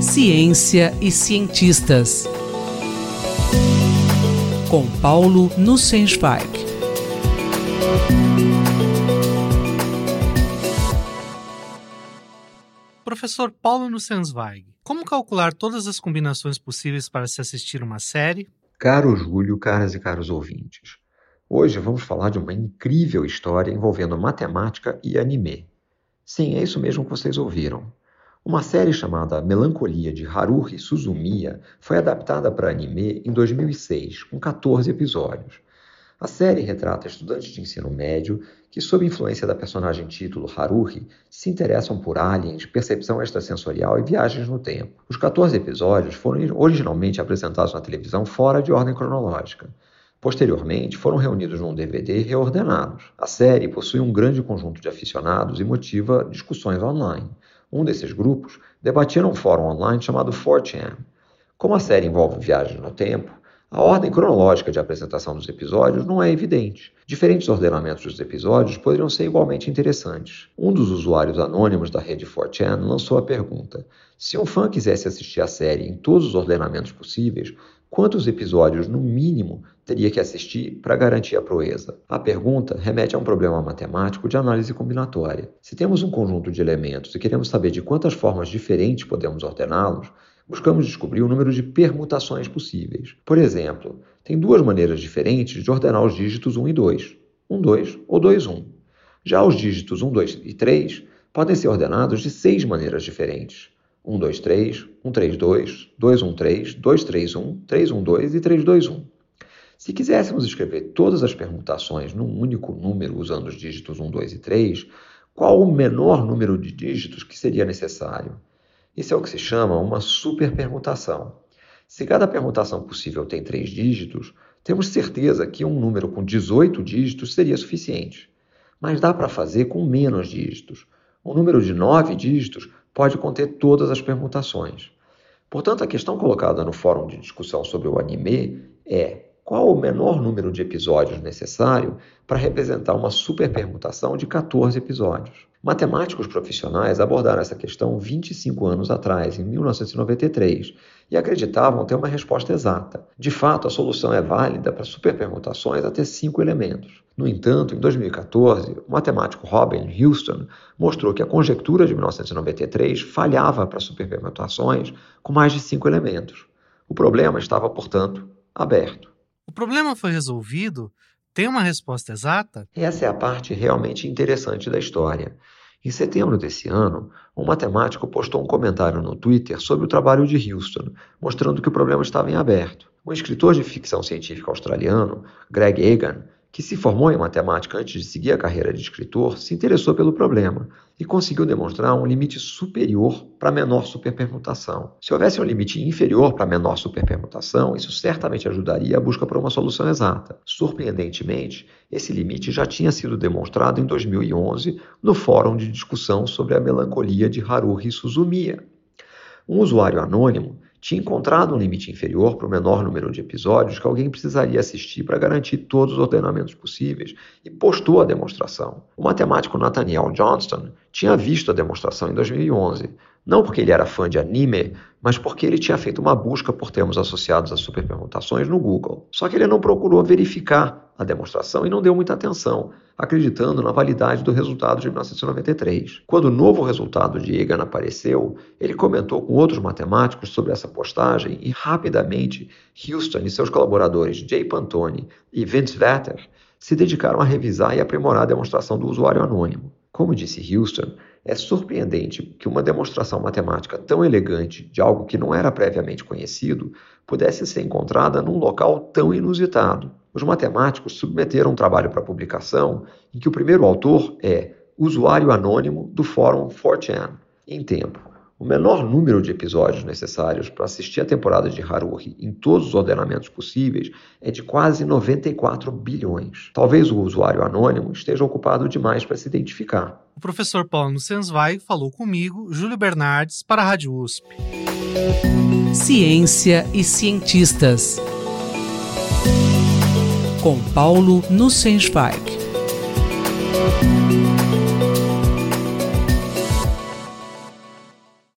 Ciência e cientistas. Com Paulo Nussensweig. Professor Paulo Nussensweig, como calcular todas as combinações possíveis para se assistir uma série? Caro Júlio, caras e caros ouvintes. Hoje vamos falar de uma incrível história envolvendo matemática e anime. Sim, é isso mesmo que vocês ouviram. Uma série chamada Melancolia de Haruhi Suzumiya foi adaptada para anime em 2006, com 14 episódios. A série retrata estudantes de ensino médio que, sob influência da personagem título Haruhi, se interessam por aliens, percepção extrasensorial e viagens no tempo. Os 14 episódios foram originalmente apresentados na televisão fora de ordem cronológica. Posteriormente, foram reunidos num DVD reordenados. A série possui um grande conjunto de aficionados e motiva discussões online. Um desses grupos debatia num fórum online chamado 4chan. Como a série envolve viagens no tempo, a ordem cronológica de apresentação dos episódios não é evidente. Diferentes ordenamentos dos episódios poderiam ser igualmente interessantes. Um dos usuários anônimos da rede 4chan lançou a pergunta: se um fã quisesse assistir a série em todos os ordenamentos possíveis, quantos episódios, no mínimo, teria que assistir para garantir a proeza? A pergunta remete a um problema matemático de análise combinatória. Se temos um conjunto de elementos e queremos saber de quantas formas diferentes podemos ordená-los, buscamos descobrir o número de permutações possíveis. Por exemplo, tem duas maneiras diferentes de ordenar os dígitos 1 e 2, 1, 2 ou 2, 1. Já os dígitos 1, 2 e 3 podem ser ordenados de seis maneiras diferentes. 1, 2, 3, 1, 3, 2, 2, 1, 3, 2, 3, 1, 3, 1, 2 e 3, 2, 1. Se quiséssemos escrever todas as permutações num único número usando os dígitos 1, 2 e 3, qual o menor número de dígitos que seria necessário? Isso é o que se chama uma superpermutação. Se cada permutação possível tem três dígitos, temos certeza que um número com 18 dígitos seria suficiente. Mas dá para fazer com menos dígitos. Um número de 9 dígitos pode conter todas as permutações. Portanto, a questão colocada no fórum de discussão sobre o anime é qual o menor número de episódios necessário para representar uma superpermutação de 14 episódios. Matemáticos profissionais abordaram essa questão 25 anos atrás, em 1993, e acreditavam ter uma resposta exata. De fato, a solução é válida para superpermutações até cinco elementos. No entanto, em 2014, o matemático Robin Houston mostrou que a conjectura de 1993 falhava para superpermutações com mais de cinco elementos. O problema estava, portanto, aberto. O problema foi resolvido? Tem uma resposta exata? Essa é a parte realmente interessante da história. Em setembro desse ano, um matemático postou um comentário no Twitter sobre o trabalho de Houston, mostrando que o problema estava em aberto. Um escritor de ficção científica australiano, Greg Egan, que se formou em matemática antes de seguir a carreira de escritor, se interessou pelo problema e conseguiu demonstrar um limite superior para menor superpermutação. Se houvesse um limite inferior para menor superpermutação, isso certamente ajudaria a busca por uma solução exata. Surpreendentemente, esse limite já tinha sido demonstrado em 2011 no Fórum de Discussão sobre a Melancolia de Haruhi Suzumiya. Um usuário anônimo tinha encontrado um limite inferior para o menor número de episódios que alguém precisaria assistir para garantir todos os ordenamentos possíveis e postou a demonstração. O matemático Nathaniel Johnston tinha visto a demonstração em 2011, não porque ele era fã de anime, mas porque ele tinha feito uma busca por termos associados a superpermutações no Google. Só que ele não procurou verificar a demonstração e não deu muita atenção, acreditando na validade do resultado de 1993. Quando o novo resultado de Egan apareceu, ele comentou com outros matemáticos sobre essa postagem e rapidamente Houston e seus colaboradores Jay Pantone e Vince Vetter se dedicaram a revisar e aprimorar a demonstração do usuário anônimo. Como disse Houston, é surpreendente que uma demonstração matemática tão elegante de algo que não era previamente conhecido pudesse ser encontrada num local tão inusitado. Os matemáticos submeteram um trabalho para publicação em que o primeiro autor é usuário anônimo do fórum 4chan. Em tempo, o menor número de episódios necessários para assistir a temporada de Haruhi em todos os ordenamentos possíveis é de quase 94 bilhões. Talvez o usuário anônimo esteja ocupado demais para se identificar. O professor Paulo Sensvai falou comigo, Júlio Bernardes, para a Rádio USP. Ciência e cientistas. Com Paulo Nussensweig.